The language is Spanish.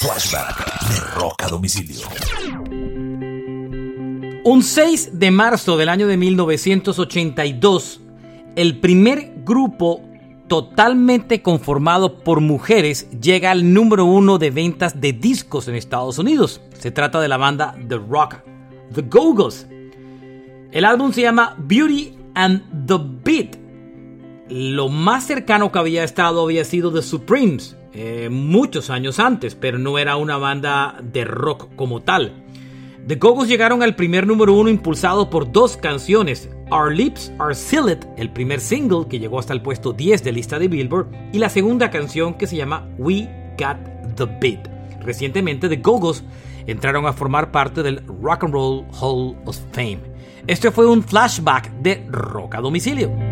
Flashback de a Domicilio. Un 6 de marzo del año de 1982, el primer grupo totalmente conformado por mujeres llega al número uno de ventas de discos en Estados Unidos. Se trata de la banda The Rock, The Go-Go's. El álbum se llama Beauty and the Beat. Lo más cercano que había estado había sido The Supremes, eh, muchos años antes, pero no era una banda de rock como tal. The Go-Go's llegaron al primer número uno impulsado por dos canciones, Our Lips Are Sealed, el primer single que llegó hasta el puesto 10 de lista de Billboard, y la segunda canción que se llama We Got the Beat. Recientemente The Go-Go's entraron a formar parte del Rock and Roll Hall of Fame. Este fue un flashback de Rock a domicilio.